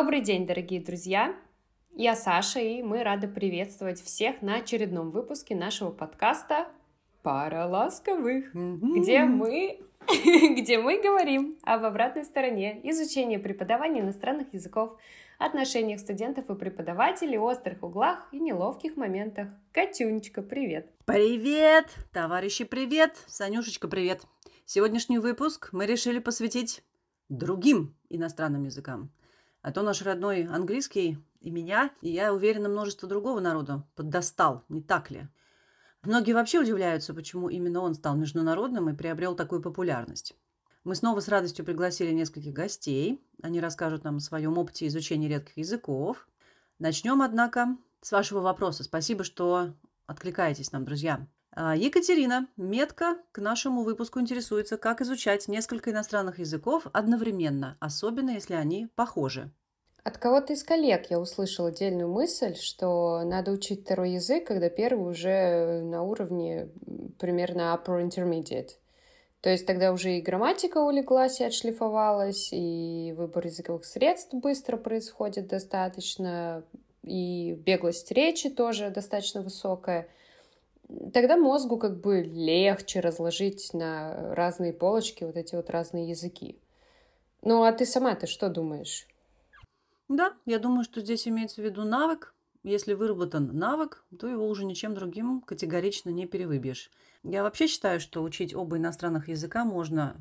Добрый день, дорогие друзья! Я Саша, и мы рады приветствовать всех на очередном выпуске нашего подкаста «Пара ласковых», где мы где мы говорим об обратной стороне изучения преподавания иностранных языков, отношениях студентов и преподавателей, острых углах и неловких моментах. Катюнечка, привет! Привет! Товарищи, привет! Санюшечка, привет! Сегодняшний выпуск мы решили посвятить другим иностранным языкам. А то наш родной английский и меня, и я уверена, множество другого народа поддостал, не так ли? Многие вообще удивляются, почему именно он стал международным и приобрел такую популярность. Мы снова с радостью пригласили нескольких гостей. Они расскажут нам о своем опыте изучения редких языков. Начнем, однако, с вашего вопроса. Спасибо, что откликаетесь нам, друзья. А, Екатерина метко к нашему выпуску интересуется, как изучать несколько иностранных языков одновременно, особенно если они похожи. От кого-то из коллег я услышала отдельную мысль, что надо учить второй язык, когда первый уже на уровне примерно upper intermediate. То есть тогда уже и грамматика улеглась и отшлифовалась, и выбор языковых средств быстро происходит достаточно, и беглость речи тоже достаточно высокая. Тогда мозгу как бы легче разложить на разные полочки вот эти вот разные языки. Ну, а ты сама-то что думаешь? Да, я думаю, что здесь имеется в виду навык. Если выработан навык, то его уже ничем другим категорично не перевыбьешь. Я вообще считаю, что учить оба иностранных языка можно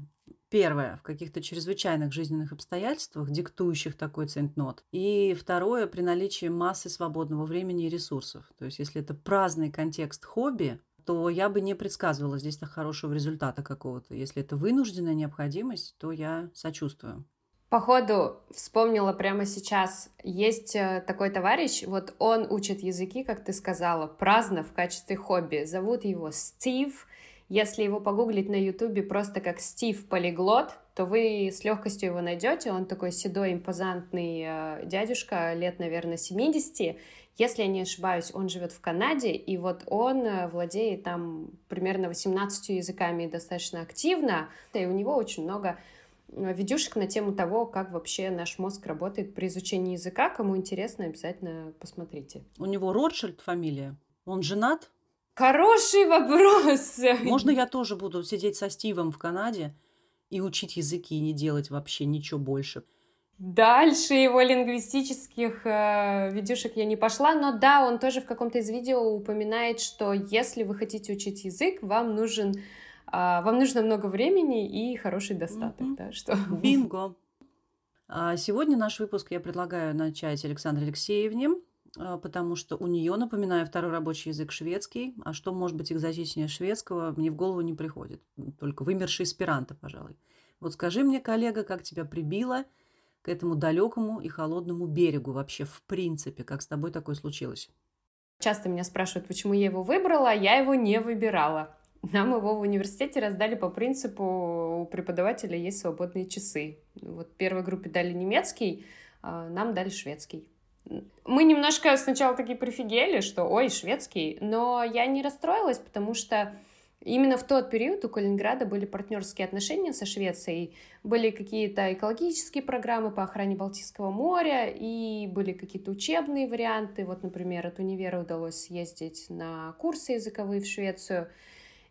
Первое, в каких-то чрезвычайных жизненных обстоятельствах, диктующих такой центнот. И второе, при наличии массы свободного времени и ресурсов. То есть, если это праздный контекст хобби, то я бы не предсказывала здесь хорошего результата какого-то. Если это вынужденная необходимость, то я сочувствую. Походу, вспомнила прямо сейчас. Есть э, такой товарищ, вот он учит языки, как ты сказала, праздно в качестве хобби. Зовут его Стив. Если его погуглить на ютубе просто как Стив Полиглот, то вы с легкостью его найдете. Он такой седой, импозантный э, дядюшка, лет, наверное, 70. Если я не ошибаюсь, он живет в Канаде, и вот он э, владеет там примерно 18 языками достаточно активно, и у него очень много видюшек на тему того, как вообще наш мозг работает при изучении языка. Кому интересно, обязательно посмотрите. У него Ротшильд фамилия. Он женат? Хороший вопрос! Можно я тоже буду сидеть со Стивом в Канаде и учить языки и не делать вообще ничего больше? Дальше его лингвистических э, видюшек я не пошла, но да, он тоже в каком-то из видео упоминает, что если вы хотите учить язык, вам нужен вам нужно много времени и хороший достаток, mm-hmm. да, что... Бинго! А сегодня наш выпуск я предлагаю начать Александре Алексеевне, а, потому что у нее, напоминаю, второй рабочий язык шведский, а что может быть экзотичнее шведского, мне в голову не приходит. Только вымерший эсперанто, пожалуй. Вот скажи мне, коллега, как тебя прибило к этому далекому и холодному берегу вообще в принципе, как с тобой такое случилось? Часто меня спрашивают, почему я его выбрала, а я его не выбирала. Нам его в университете раздали по принципу, у преподавателя есть свободные часы. Вот первой группе дали немецкий, а нам дали шведский. Мы немножко сначала такие прифигели, что ой, шведский, но я не расстроилась, потому что именно в тот период у Калининграда были партнерские отношения со Швецией, были какие-то экологические программы по охране Балтийского моря и были какие-то учебные варианты. Вот, например, от универа удалось съездить на курсы языковые в Швецию —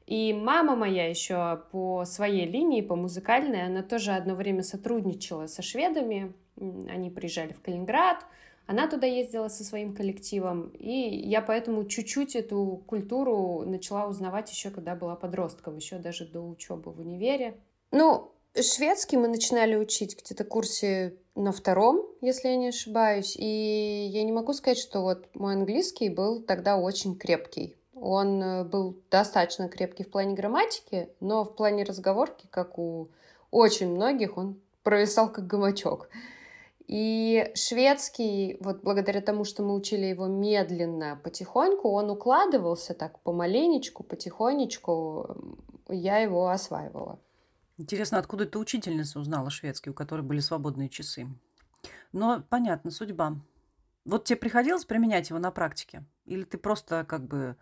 и мама моя еще по своей линии, по музыкальной, она тоже одно время сотрудничала со шведами. Они приезжали в Калининград, она туда ездила со своим коллективом, и я поэтому чуть-чуть эту культуру начала узнавать еще, когда была подростком, еще даже до учебы в универе. Ну, шведский мы начинали учить где-то курсе на втором, если я не ошибаюсь, и я не могу сказать, что вот мой английский был тогда очень крепкий. Он э, был достаточно крепкий в плане грамматики, но в плане разговорки, как у очень многих, он провисал как гамачок. И шведский, вот благодаря тому, что мы учили его медленно, потихоньку, он укладывался так помаленечку, потихонечку, я его осваивала. Интересно, откуда ты учительница узнала шведский, у которой были свободные часы? Но понятно, судьба. Вот тебе приходилось применять его на практике? Или ты просто как бы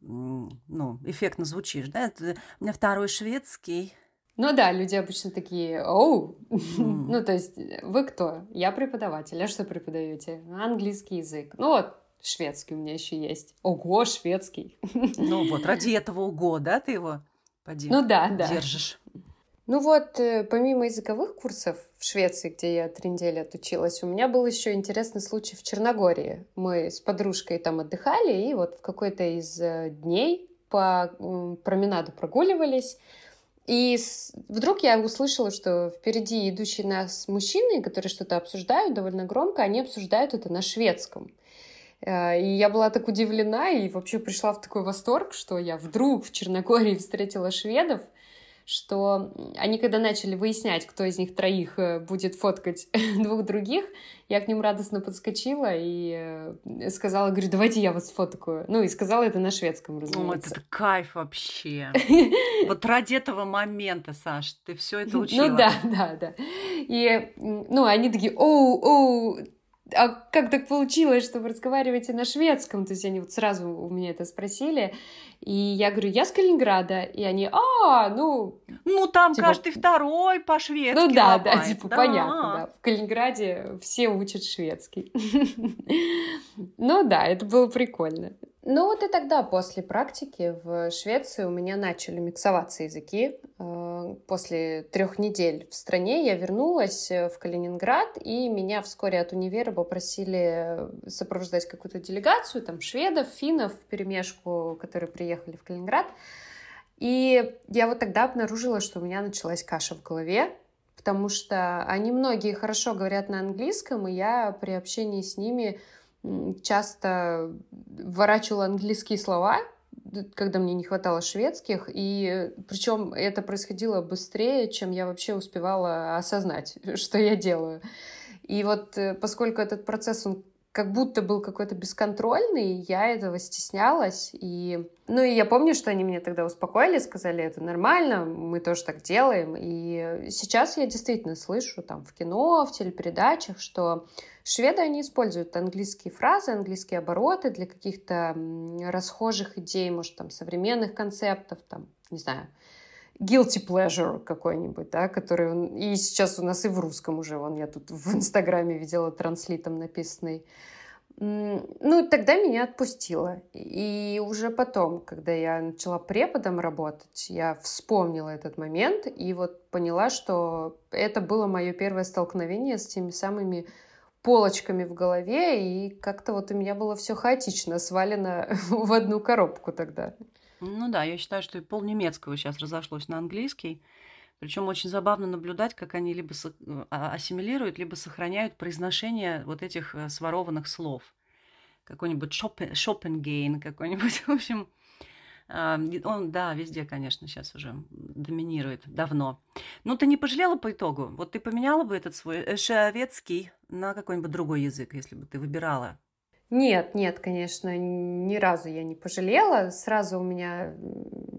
ну, эффектно звучишь, да? У меня второй шведский. Ну да, люди обычно такие, оу, ну то есть вы кто? Я преподаватель, а что преподаете? Английский язык. Ну вот, шведский у меня еще есть. Ого, шведский. Ну вот, ради этого ого, да, ты его поди ну, да, да. держишь? Ну вот, э, помимо языковых курсов в Швеции, где я три недели отучилась, у меня был еще интересный случай в Черногории. Мы с подружкой там отдыхали, и вот в какой-то из э, дней по променаду прогуливались, и вдруг я услышала, что впереди идущие нас мужчины, которые что-то обсуждают довольно громко, они обсуждают это на шведском. Э, и я была так удивлена и вообще пришла в такой восторг, что я вдруг в Черногории встретила шведов, что они когда начали выяснять, кто из них троих э, будет фоткать двух других, я к ним радостно подскочила и э, сказала, говорю, давайте я вас фоткаю. Ну, и сказала это на шведском, разумеется. О, это кайф вообще. Вот ради этого момента, Саш, ты все это учила. Ну да, да, да. И, ну, они такие, оу, оу, а как так получилось, что вы разговариваете на шведском? То есть они вот сразу у меня это спросили. И я говорю, я с Калининграда. И они, а, ну... Ну, там типа, каждый второй по-шведски Ну да, да, типа, да. понятно, да. В Калининграде все учат шведский. Ну да, это было прикольно. Ну вот и тогда, после практики в Швеции, у меня начали миксоваться языки. Э, после трех недель в стране я вернулась э, в Калининград, и меня вскоре от универа попросили сопровождать какую-то делегацию, там, шведов, финнов, перемешку, которые приехали в Калининград. И я вот тогда обнаружила, что у меня началась каша в голове, потому что они многие хорошо говорят на английском, и я при общении с ними часто ворачивала английские слова, когда мне не хватало шведских, и причем это происходило быстрее, чем я вообще успевала осознать, что я делаю. И вот э, поскольку этот процесс, он как будто был какой-то бесконтрольный, я этого стеснялась. И... Ну и я помню, что они меня тогда успокоили, сказали, это нормально, мы тоже так делаем. И сейчас я действительно слышу там в кино, в телепередачах, что шведы, они используют английские фразы, английские обороты для каких-то расхожих идей, может, там, современных концептов, там, не знаю, guilty pleasure какой-нибудь, да, который он... И сейчас у нас и в русском уже, вон я тут в Инстаграме видела транслитом написанный. Ну, тогда меня отпустило. И уже потом, когда я начала преподом работать, я вспомнила этот момент и вот поняла, что это было мое первое столкновение с теми самыми полочками в голове, и как-то вот у меня было все хаотично свалено в одну коробку тогда. Ну да, я считаю, что и пол немецкого сейчас разошлось на английский. Причем очень забавно наблюдать, как они либо э, а, ассимилируют, либо сохраняют произношение вот этих э, сворованных слов. Какой-нибудь Шопенгейн, какой-нибудь, в общем, а, он, да, везде, конечно, сейчас уже доминирует давно. Ну, ты не пожалела по итогу? Вот ты поменяла бы этот свой э, шведский на какой-нибудь другой язык, если бы ты выбирала? Нет, нет, конечно, ни разу я не пожалела. Сразу у меня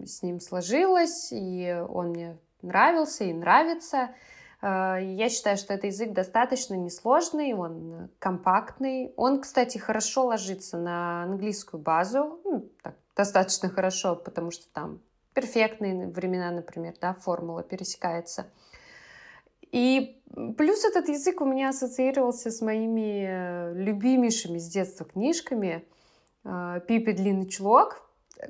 с ним сложилось, и он мне нравился и нравится. А, я считаю, что этот язык достаточно несложный, он компактный. Он, кстати, хорошо ложится на английскую базу, ну, так, достаточно хорошо, потому что там перфектные времена, например, да, формула пересекается. И плюс этот язык у меня ассоциировался с моими э, любимейшими с детства книжками. Э, Пипи Длинный Чулок.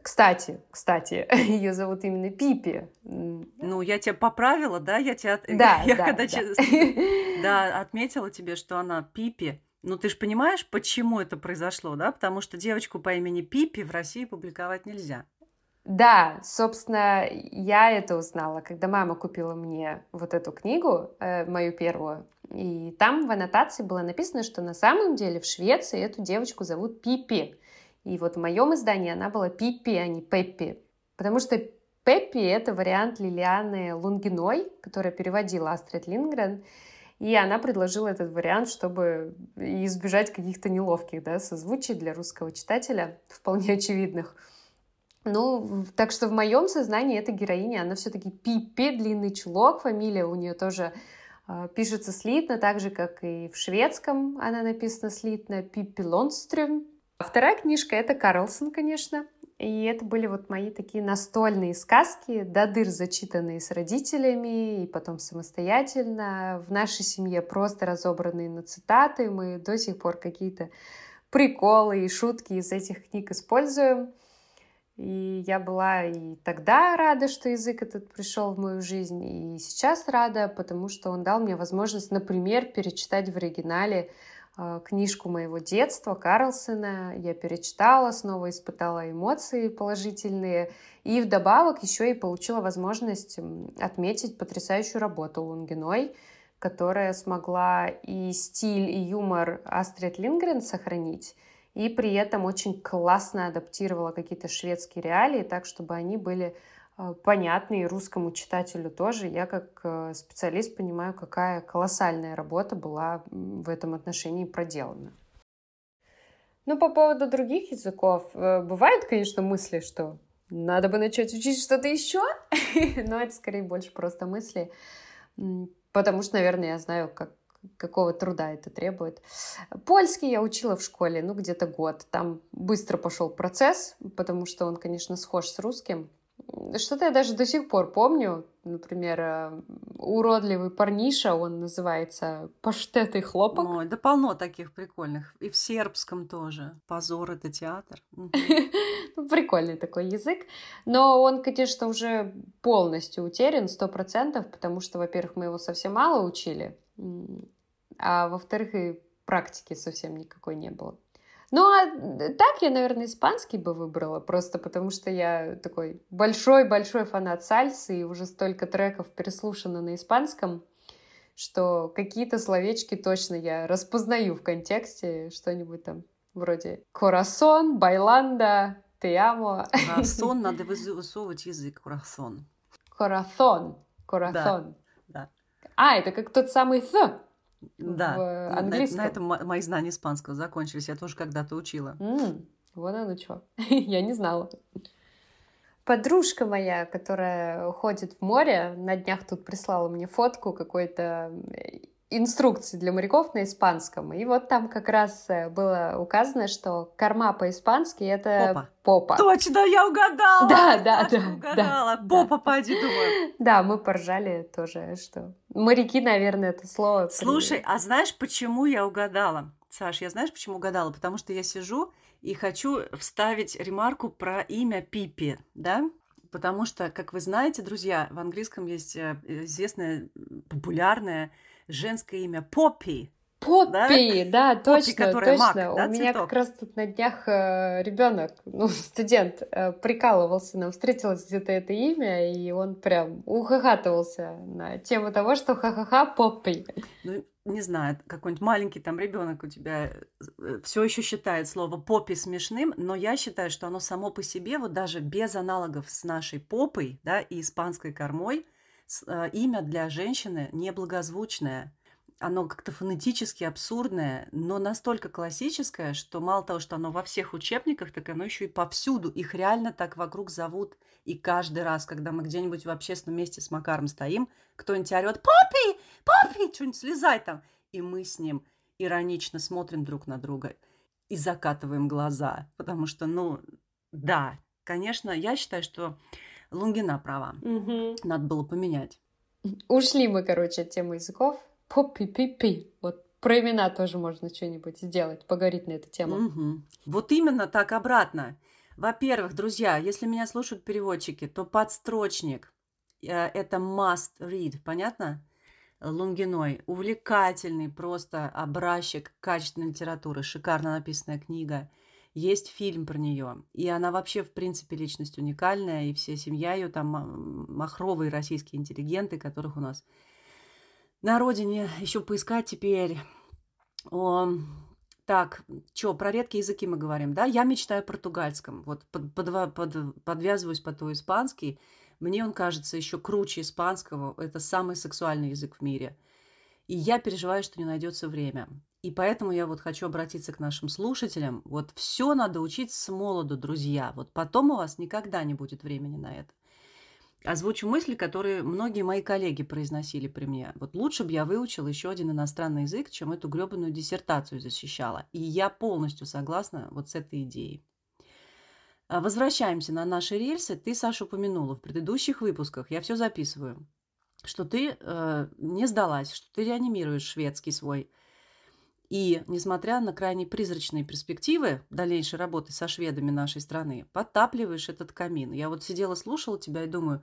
Кстати, кстати, ее зовут именно Пипи. Ну, я тебя поправила, да? Я тебя... Да, я да, когда да. Че... да, отметила тебе, что она Пипи. Ну, ты же понимаешь, почему это произошло, да? Потому что девочку по имени Пипи в России публиковать нельзя. Да, собственно, я это узнала, когда мама купила мне вот эту книгу, э, мою первую. И там в аннотации было написано, что на самом деле в Швеции эту девочку зовут Пипи. И вот в моем издании она была Пипи, а не Пеппи. Потому что Пеппи — это вариант Лилианы Лунгиной, которая переводила Астрид Лингрен. И она предложила этот вариант, чтобы избежать каких-то неловких да, созвучий для русского читателя, вполне очевидных. Ну, так что в моем сознании эта героиня, она все-таки Пипи, длинный чулок, фамилия у нее тоже э, пишется слитно, так же, как и в шведском она написана слитно, Пиппи Лонстрюм. Вторая книжка — это Карлсон, конечно. И это были вот мои такие настольные сказки, до дыр зачитанные с родителями и потом самостоятельно. В нашей семье просто разобранные на цитаты. Мы до сих пор какие-то приколы и шутки из этих книг используем. И я была и тогда рада, что язык этот пришел в мою жизнь, и сейчас рада, потому что он дал мне возможность, например, перечитать в оригинале Э, книжку моего детства Карлсона. Я перечитала, снова испытала эмоции положительные. И вдобавок еще и получила возможность отметить потрясающую работу Лунгиной, которая смогла и стиль, и юмор Астрид Лингрен сохранить, и при этом очень классно адаптировала какие-то шведские реалии, так, чтобы они были Э, понятный русскому читателю тоже. Я как э, специалист понимаю, какая колоссальная работа была в этом отношении проделана. Ну, по поводу других языков, э, бывают, конечно, мысли, что надо бы начать учить что-то еще, но это скорее больше просто мысли, потому что, наверное, я знаю, как какого труда это требует. Польский я учила в школе, ну, где-то год. Там быстро пошел процесс, потому что он, конечно, схож с русским. Что-то я даже до сих пор помню. Например, э, уродливый парниша, он называется паштет и хлопок. Ой, да полно таких прикольных. И в сербском тоже. Позор, это театр. Ну, прикольный такой язык. Но он, конечно, уже полностью утерян, сто процентов, потому что, во-первых, мы его совсем мало учили, а во-вторых, и практики совсем никакой не было. Ну, а так я, наверное, испанский бы выбрала, просто потому что я такой большой-большой фанат сальсы, и уже столько треков переслушано на испанском, что какие-то словечки точно я распознаю в контексте, что-нибудь там вроде «корасон», «байланда», «те амо». Корасон, надо высовывать язык, корасон. Корасон, корасон. Да. А, это как тот самый «th», да, в английском. На, на этом мои знания испанского закончились. Я тоже когда-то учила. Mm, вот оно что. Я не знала. Подружка моя, которая ходит в море, на днях тут прислала мне фотку какой-то инструкции для моряков на испанском. И вот там как раз э, было указано, что корма по-испански это попа. попа. Точно, я угадала! Да, да, да. Угадала. Да, попа, да. поди, думаю. Да, мы поржали тоже, что моряки, наверное, это слово. Слушай, а знаешь, почему я угадала? Саш, я знаешь, почему угадала? Потому что я сижу и хочу вставить ремарку про имя Пипи, да? Потому что, как вы знаете, друзья, в английском есть э, известное популярное женское имя Поппи. Поппи, да, да точно, Поппи, точно. Мак, да, У меня как раз тут на днях э, ребенок, ну, студент, э, прикалывался, нам встретилось где-то это имя, и он прям ухахатывался на тему того, что ха-ха-ха, Поппи. Ну, не знаю, какой-нибудь маленький там ребенок у тебя э, все еще считает слово поппи смешным, но я считаю, что оно само по себе, вот даже без аналогов с нашей попой, да, и испанской кормой, имя для женщины неблагозвучное. Оно как-то фонетически абсурдное, но настолько классическое, что мало того, что оно во всех учебниках, так оно еще и повсюду. Их реально так вокруг зовут. И каждый раз, когда мы где-нибудь в общественном месте с Макаром стоим, кто-нибудь орет «Папи! Папи!» Что-нибудь слезай там. И мы с ним иронично смотрим друг на друга и закатываем глаза. Потому что, ну, да, конечно, я считаю, что Лунгина права. Угу. Надо было поменять. Ушли мы, короче, от темы языков. Попи-пи-пи. Вот про имена тоже можно что-нибудь сделать, поговорить на эту тему. Угу. Вот именно так обратно. Во-первых, друзья, если меня слушают переводчики, то подстрочник э, это must read, понятно? Лунгиной. Увлекательный просто образчик качественной литературы. Шикарно написанная книга. Есть фильм про нее. И она вообще, в принципе, личность уникальная. И вся семья ее там махровые российские интеллигенты, которых у нас на родине еще поискать теперь. О, так, что, про редкие языки мы говорим, да? Я мечтаю о португальском. Вот под, под, под, подвязываюсь под то испанский. Мне он кажется еще круче испанского. Это самый сексуальный язык в мире. И я переживаю, что не найдется время. И поэтому я вот хочу обратиться к нашим слушателям. Вот все надо учить с молоду, друзья. Вот потом у вас никогда не будет времени на это. Озвучу мысли, которые многие мои коллеги произносили при мне. Вот лучше бы я выучила еще один иностранный язык, чем эту гребаную диссертацию защищала. И я полностью согласна вот с этой идеей. А, возвращаемся на наши рельсы. Ты, Саша, упомянула в предыдущих выпусках, я все записываю, что ты э, не сдалась, что ты реанимируешь шведский свой. И, несмотря на крайне призрачные перспективы дальнейшей работы со шведами нашей страны, подтапливаешь этот камин. Я вот сидела, слушала тебя и думаю,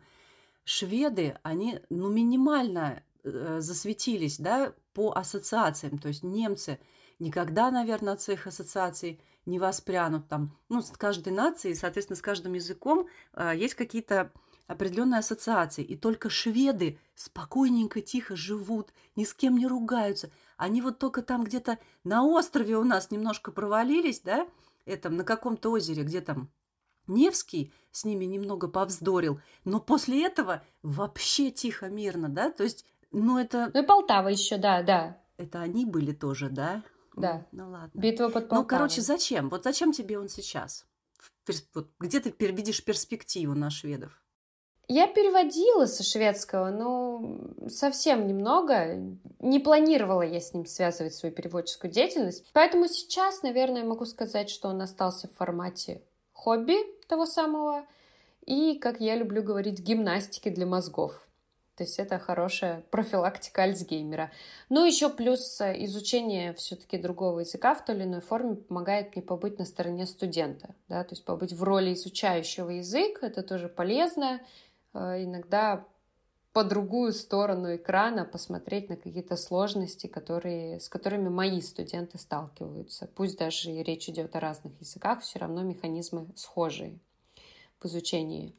шведы, они, ну, минимально э, засветились, да, по ассоциациям. То есть немцы никогда, наверное, от своих ассоциаций не воспрянут там. Ну, с каждой нацией, соответственно, с каждым языком э, есть какие-то определенные ассоциации. И только шведы спокойненько, тихо живут, ни с кем не ругаются. Они вот только там где-то на острове у нас немножко провалились, да, этом, на каком-то озере, где там Невский с ними немного повздорил, но после этого вообще тихо, мирно, да, то есть, ну это... Ну и Полтава еще, да, да. Это они были тоже, да? Да. Ну ладно. Битва под Полтавой. Ну, короче, зачем? Вот зачем тебе он сейчас? Вот где ты видишь перспективу на шведов? Я переводила со шведского, но совсем немного. Не планировала я с ним связывать свою переводческую деятельность. Поэтому сейчас, наверное, могу сказать, что он остался в формате хобби того самого и, как я люблю говорить, гимнастики для мозгов. То есть это хорошая профилактика Альцгеймера. Ну, еще плюс э, изучение все-таки другого языка в той или иной форме помогает мне побыть на стороне студента. Да? То есть побыть в роли изучающего язык, это тоже полезно. Э, иногда по другую сторону экрана посмотреть на какие-то сложности, которые, с которыми мои студенты сталкиваются. Пусть даже и речь идет о разных языках, все равно механизмы схожие в изучении.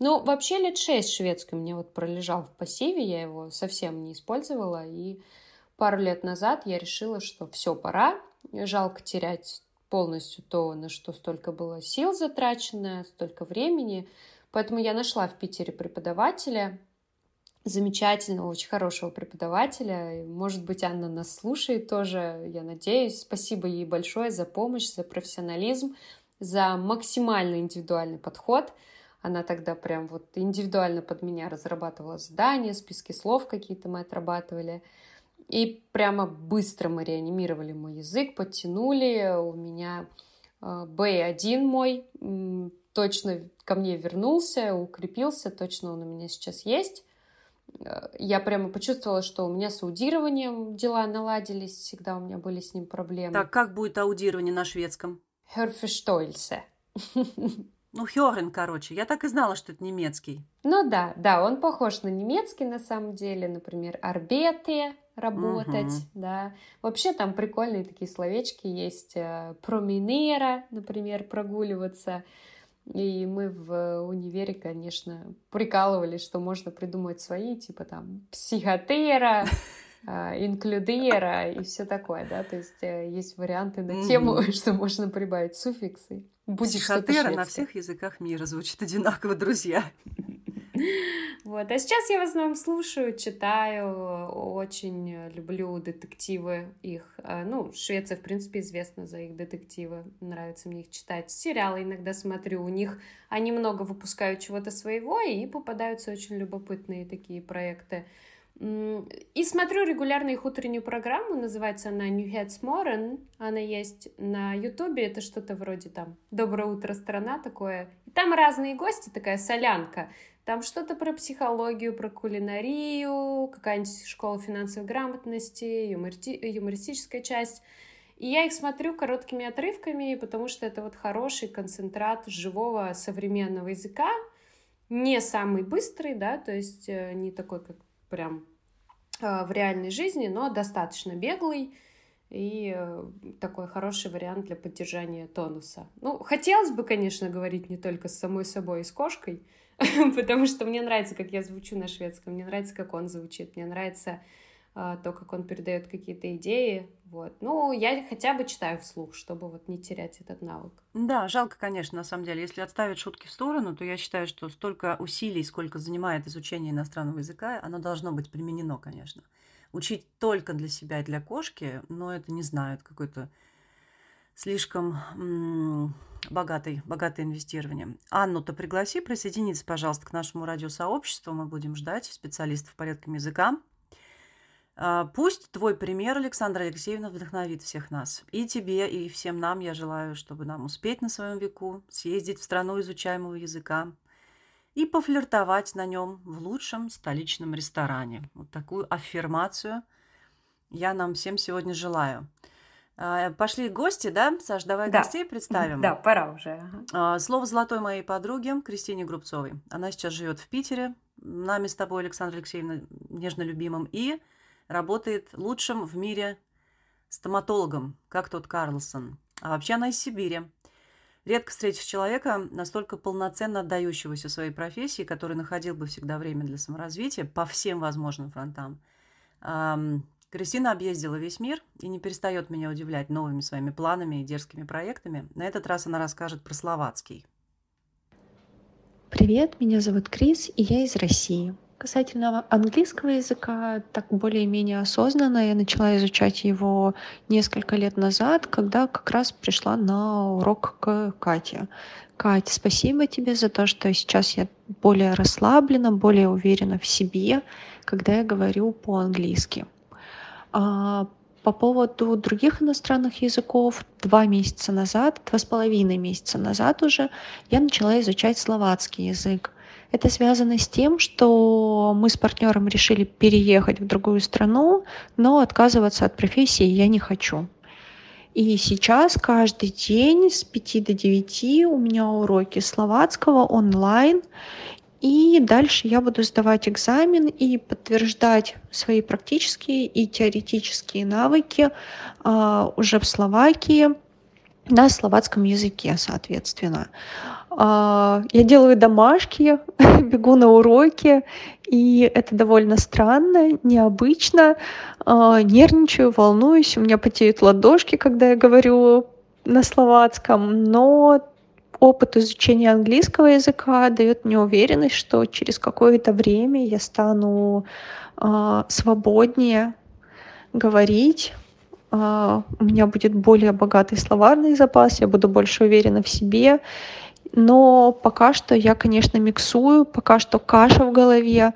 Ну, вообще лет шесть шведский мне вот пролежал в пассиве, я его совсем не использовала, и пару лет назад я решила, что все, пора, жалко терять полностью то, на что столько было сил затрачено, столько времени, поэтому я нашла в Питере преподавателя, замечательного, очень хорошего преподавателя. Может быть, Анна нас слушает тоже, я надеюсь. Спасибо ей большое за помощь, за профессионализм, за максимально индивидуальный подход – она тогда прям вот индивидуально под меня разрабатывала задания, списки слов какие-то мы отрабатывали. И прямо быстро мы реанимировали мой язык, подтянули. У меня B1 э, мой точно ко мне вернулся, укрепился, точно он у меня сейчас есть. Э, я прямо почувствовала, что у меня с аудированием дела наладились, всегда у меня были с ним проблемы. Так, как будет аудирование на шведском? Hörverståelse. Ну, Хёрен, короче. Я так и знала, что это немецкий. Ну да, да, он похож на немецкий на самом деле. Например, арбете работать, угу. да. Вообще там прикольные такие словечки есть. Э, Променера, например, прогуливаться. И мы в универе, конечно, прикалывались, что можно придумать свои, типа там психотера, э, инклюдера и все такое, да, то есть э, есть варианты на тему, что можно прибавить суффиксы. Будет Психотера на всех языках мира звучит одинаково, друзья. Вот. А сейчас я в основном слушаю, читаю, очень люблю детективы их. А, ну, Швеция, в принципе, известна за их детективы. Нравится мне их читать. Сериалы иногда смотрю. У них они много выпускают чего-то своего, и попадаются очень любопытные такие проекты. И смотрю регулярно их утреннюю программу, называется она New Heads Morning, она есть на ютубе, это что-то вроде там «Доброе утро, страна» такое. И там разные гости, такая солянка. Там что-то про психологию, про кулинарию, какая-нибудь школа финансовой грамотности, юморти... юмористическая часть. И я их смотрю короткими отрывками, потому что это вот хороший концентрат живого современного языка, не самый быстрый, да, то есть э, не такой, как прям э, в реальной жизни, но достаточно беглый и э, такой хороший вариант для поддержания тонуса. Ну, хотелось бы, конечно, говорить не только с самой собой и с кошкой, потому что мне нравится, как я звучу на шведском, мне нравится, как он звучит, мне нравится а, то, как он передает какие-то идеи. Вот. Ну, я хотя бы читаю вслух, чтобы вот не терять этот навык. Да, жалко, конечно, на самом деле. Если отставить шутки в сторону, то я считаю, что столько усилий, сколько занимает изучение иностранного языка, оно должно быть применено, конечно. Учить только для себя и для кошки, но это не знаю, это какой-то слишком богатый, богатое инвестирование. Анну-то пригласи присоединиться, пожалуйста, к нашему радиосообществу. Мы будем ждать специалистов по редким языкам. А, пусть твой пример, Александра Алексеевна, вдохновит всех нас. И тебе, и всем нам я желаю, чтобы нам успеть на своем веку, съездить в страну изучаемого языка и пофлиртовать на нем в лучшем столичном ресторане. Вот такую аффирмацию я нам всем сегодня желаю. А, пошли гости, да? Саш, давай да. гостей представим. Да, пора уже. Ага. Слово золотой моей подруге Кристине Грубцовой. Она сейчас живет в Питере. Нами с тобой, Александра Алексеевна, нежно любимым. И работает лучшим в мире стоматологом, как тот Карлсон. А вообще она из Сибири. Редко встретишь человека, настолько полноценно отдающегося своей профессии, который находил бы всегда время для саморазвития по всем возможным фронтам. Кристина объездила весь мир и не перестает меня удивлять новыми своими планами и дерзкими проектами. На этот раз она расскажет про словацкий. Привет, меня зовут Крис, и я из России. Касательно английского языка, так более-менее осознанно я начала изучать его несколько лет назад, когда как раз пришла на урок к Кате. Катя, спасибо тебе за то, что сейчас я более расслаблена, более уверена в себе, когда я говорю по-английски. А по поводу других иностранных языков, два месяца назад, два с половиной месяца назад уже, я начала изучать словацкий язык. Это связано с тем, что мы с партнером решили переехать в другую страну, но отказываться от профессии я не хочу. И сейчас каждый день с 5 до 9 у меня уроки словацкого онлайн. И дальше я буду сдавать экзамен и подтверждать свои практические и теоретические навыки а, уже в Словакии на словацком языке, соответственно. А, я делаю домашки, бегу на уроки, и это довольно странно, необычно. А, нервничаю, волнуюсь, у меня потеют ладошки, когда я говорю на словацком, но опыт изучения английского языка дает мне уверенность, что через какое-то время я стану а, свободнее говорить, у меня будет более богатый словарный запас, я буду больше уверена в себе, но пока что я, конечно, миксую, пока что каша в голове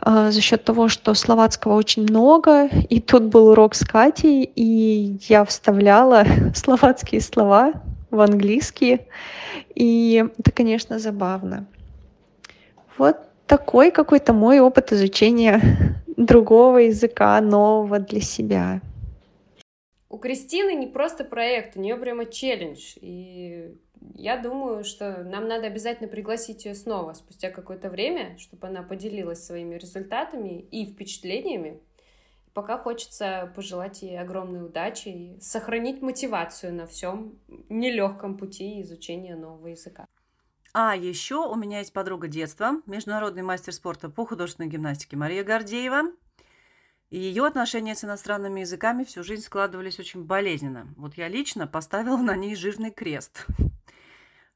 э, за счет того, что словацкого очень много, и тут был урок с Катей, и я вставляла словацкие слова в английские, и это, конечно, забавно. Вот такой какой-то мой опыт изучения другого языка, нового для себя. У Кристины не просто проект, у нее прямо челлендж. И я думаю, что нам надо обязательно пригласить ее снова спустя какое-то время, чтобы она поделилась своими результатами и впечатлениями. Пока хочется пожелать ей огромной удачи и сохранить мотивацию на всем нелегком пути изучения нового языка. А еще у меня есть подруга детства, международный мастер спорта по художественной гимнастике Мария Гордеева. И ее отношения с иностранными языками всю жизнь складывались очень болезненно. Вот я лично поставила на ней жирный крест.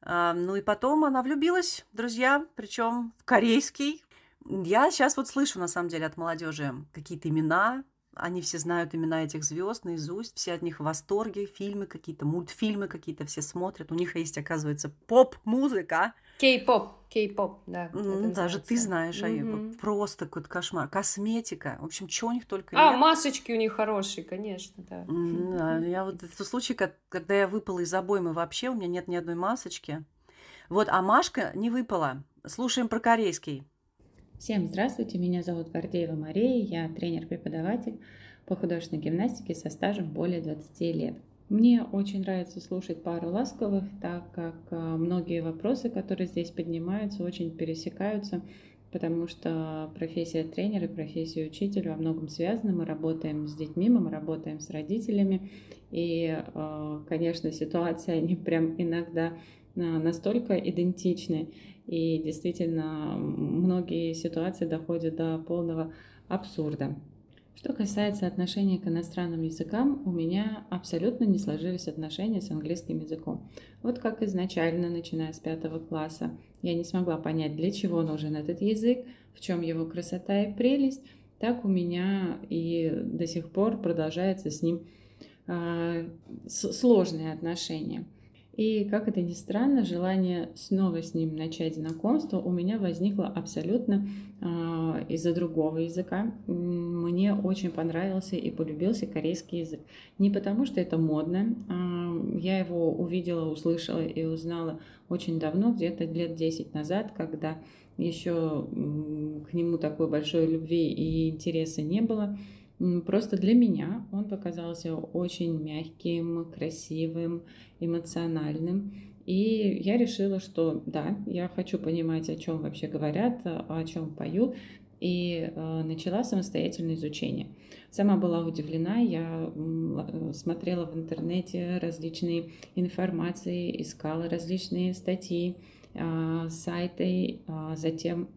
А, ну и потом она влюбилась, друзья, причем в корейский. Я сейчас вот слышу, на самом деле, от молодежи какие-то имена, они все знают имена этих звезд наизусть, все от них в восторге, фильмы какие-то, мультфильмы какие-то все смотрят. У них есть, оказывается, поп-музыка. Кей-поп, кей-поп, да. Даже ты знаешь, mm-hmm. а просто какой-то кошмар. Косметика, в общем, что у них только А, нет. масочки у них хорошие, конечно, да. Да я вот в случай, когда я выпала из обоймы вообще, у меня нет ни одной масочки. Вот, а Машка не выпала. Слушаем про корейский. Всем здравствуйте, меня зовут Гордеева Мария, я тренер-преподаватель по художественной гимнастике со стажем более 20 лет. Мне очень нравится слушать пару ласковых, так как а, многие вопросы, которые здесь поднимаются, очень пересекаются, потому что профессия тренера и профессия учителя во многом связаны. Мы работаем с детьми, мы работаем с родителями, и, а, конечно, ситуации, они прям иногда настолько идентичны. И действительно, многие ситуации доходят до полного абсурда. Что касается отношения к иностранным языкам, у меня абсолютно не сложились отношения с английским языком. Вот как изначально, начиная с пятого класса, я не смогла понять, для чего нужен этот язык, в чем его красота и прелесть, так у меня и до сих пор продолжается с ним э, сложные отношения. И, как это ни странно, желание снова с ним начать знакомство у меня возникло абсолютно э, из-за другого языка. Мне очень понравился и полюбился корейский язык. Не потому, что это модно. Э, я его увидела, услышала и узнала очень давно, где-то лет 10 назад, когда еще к нему такой большой любви и интереса не было. Просто для меня он показался очень мягким, красивым, эмоциональным. И я решила, что да, я хочу понимать, о чем вообще говорят, о чем поют, и э, начала самостоятельное изучение. Сама была удивлена, я э, смотрела в интернете различные информации, искала различные статьи, э, сайты, э, затем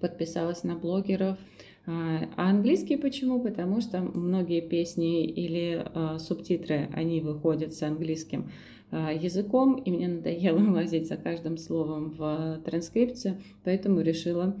подписалась на блогеров, а, а английский почему? Потому что многие песни или а, субтитры, они выходят с английским а, языком, и мне надоело лазить за каждым словом в транскрипцию, поэтому решила,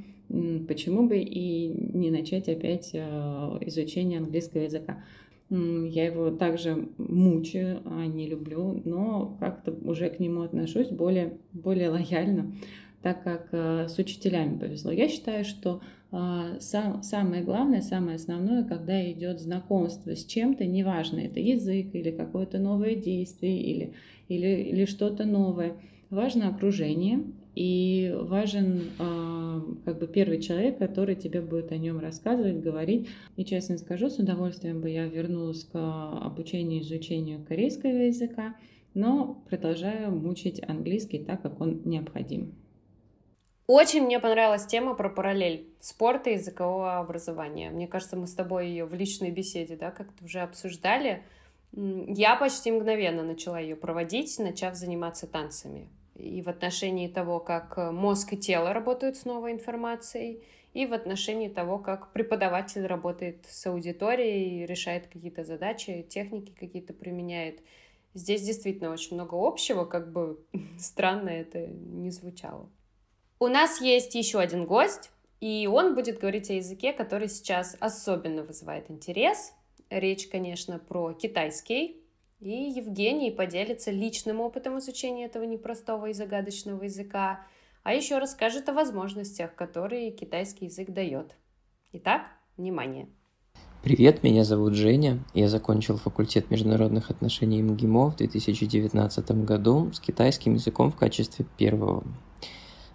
почему бы и не начать опять изучение английского языка. Я его также мучаю, не люблю, но как-то уже к нему отношусь более, более лояльно, так как с учителями повезло. Я считаю, что самое главное, самое основное, когда идет знакомство с чем-то, неважно, это язык или какое-то новое действие или, или, или что-то новое, важно окружение и важен э, как бы первый человек, который тебе будет о нем рассказывать, говорить. И честно скажу, с удовольствием бы я вернулась к обучению, изучению корейского языка, но продолжаю мучить английский так, как он необходим. Очень мне понравилась тема про параллель спорта и языкового образования. Мне кажется, мы с тобой ее в личной беседе, да, как-то уже обсуждали. Я почти мгновенно начала ее проводить, начав заниматься танцами. И в отношении того, как мозг и тело работают с новой информацией, и в отношении того, как преподаватель работает с аудиторией, решает какие-то задачи, техники какие-то применяет. Здесь действительно очень много общего, как бы странно это не звучало. У нас есть еще один гость, и он будет говорить о языке, который сейчас особенно вызывает интерес. Речь, конечно, про китайский. И Евгений поделится личным опытом изучения этого непростого и загадочного языка, а еще расскажет о возможностях, которые китайский язык дает. Итак, внимание! Привет, меня зовут Женя. Я закончил факультет международных отношений МГИМО в 2019 году с китайским языком в качестве первого.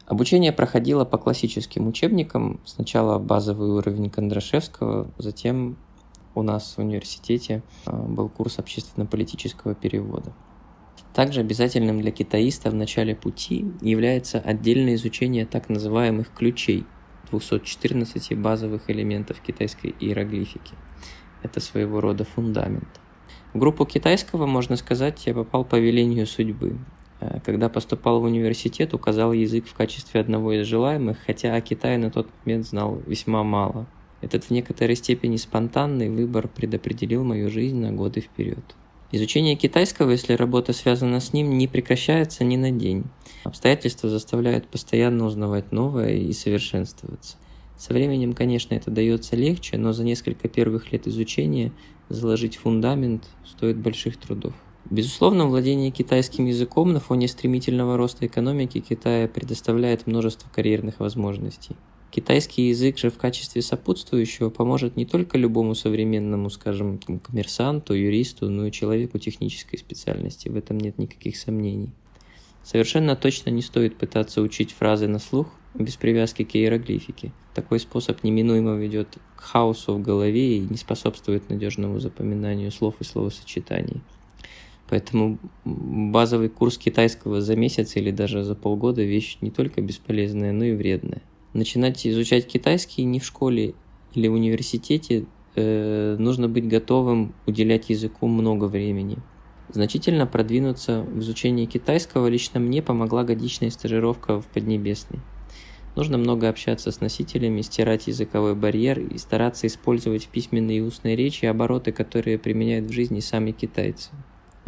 Обучение проходило по классическим учебникам. Сначала базовый уровень Кондрашевского, затем у нас в университете а, был курс общественно-политического перевода. Также обязательным для китаиста в начале пути является отдельное изучение так называемых ключей 214 базовых элементов китайской иероглифики. Это своего рода фундамент. В группу китайского, можно сказать, я попал по велению судьбы. Э, когда поступал в университет, указал язык в качестве одного из желаемых, хотя о Китае на тот момент знал весьма мало. Этот в некоторой степени спонтанный выбор предопределил мою жизнь на годы вперед. Изучение китайского, если работа связана с ним, не прекращается ни на день. Обстоятельства заставляют постоянно узнавать новое и совершенствоваться. Со временем, конечно, это дается легче, но за несколько первых лет изучения заложить фундамент стоит больших трудов. Безусловно, владение китайским языком на фоне стремительного роста экономики Китая предоставляет множество карьерных возможностей. Китайский язык же в качестве сопутствующего поможет не только любому современному, скажем, коммерсанту, юристу, но и человеку технической специальности. В этом нет никаких сомнений. Совершенно точно не стоит пытаться учить фразы на слух без привязки к иероглифике. Такой способ неминуемо ведет к хаосу в голове и не способствует надежному запоминанию слов и словосочетаний. Поэтому базовый курс китайского за месяц или даже за полгода вещь не только бесполезная, но и вредная. Начинать изучать китайский не в школе или в университете э, нужно быть готовым уделять языку много времени. Значительно продвинуться в изучении китайского лично мне помогла годичная стажировка в Поднебесной. Нужно много общаться с носителями, стирать языковой барьер и стараться использовать в письменной и устной речи обороты, которые применяют в жизни сами китайцы.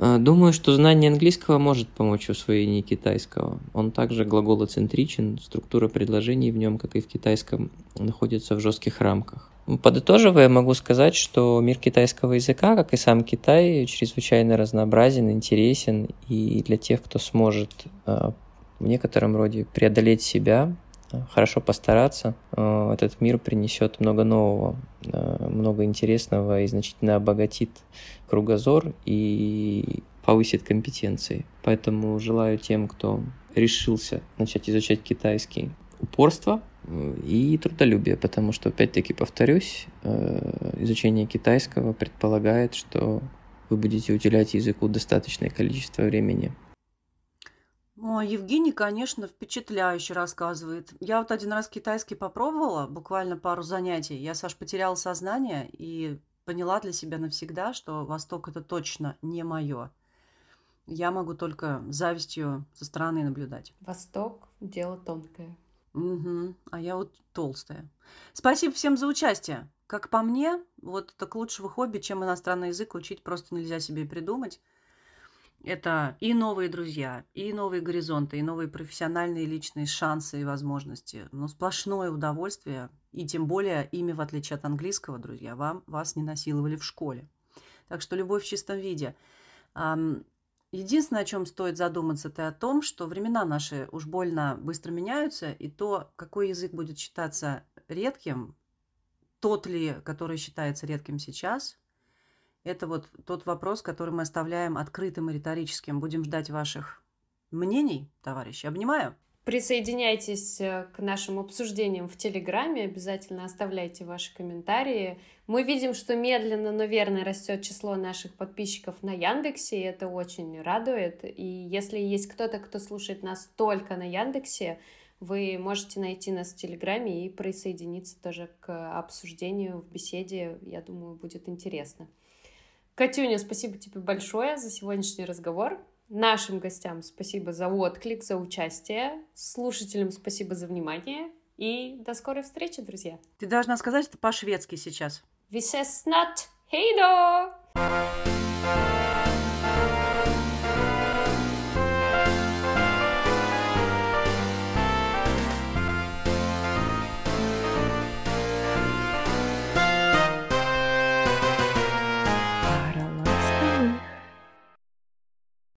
А, думаю, что знание английского может помочь в усвоении китайского. Он также глаголоцентричен, структура предложений в нем, как и в китайском, находится в жестких рамках. Подытоживая, могу сказать, что мир китайского языка, как и сам Китай, чрезвычайно разнообразен, интересен, и для тех, кто сможет э, в некотором роде преодолеть себя, хорошо постараться, э, этот мир принесет много нового, много интересного и значительно обогатит кругозор и повысит компетенции. Поэтому желаю тем, кто решился начать изучать китайский, упорства, и трудолюбие, потому что, опять-таки, повторюсь, э, изучение китайского предполагает, что вы будете уделять языку достаточное количество времени. О, Евгений, конечно, впечатляюще рассказывает. Я вот один раз китайский попробовала, буквально пару занятий. Я, Саш, потеряла сознание и поняла для себя навсегда, что Восток это точно не мое. Я могу только завистью со стороны наблюдать. Восток – дело тонкое. Угу. А я вот толстая. Спасибо всем за участие. Как по мне, вот так лучшего хобби, чем иностранный язык, учить просто нельзя себе придумать. Это и новые друзья, и новые горизонты, и новые профессиональные личные шансы и возможности. Но сплошное удовольствие, и тем более ими, в отличие от английского, друзья, вам, вас не насиловали в школе. Так что любовь в чистом виде. Единственное, о чем стоит задуматься, это о том, что времена наши уж больно быстро меняются, и то, какой язык будет считаться редким, тот ли, который считается редким сейчас, это вот тот вопрос, который мы оставляем открытым и риторическим. Будем ждать ваших мнений, товарищи. Обнимаю. Присоединяйтесь э, к нашим обсуждениям в Телеграме, обязательно оставляйте ваши комментарии. Мы видим, что медленно, но верно растет число наших подписчиков на Яндексе, и это очень радует. И если есть кто-то, кто слушает нас только на Яндексе, вы можете найти нас в Телеграме и присоединиться тоже к обсуждению в беседе. Я думаю, будет интересно. Катюня, спасибо тебе большое за сегодняшний разговор. Нашим гостям спасибо за отклик, за участие. Слушателям спасибо за внимание. И до скорой встречи, друзья. Ты должна сказать это по-шведски сейчас. Ses snart. Hej då!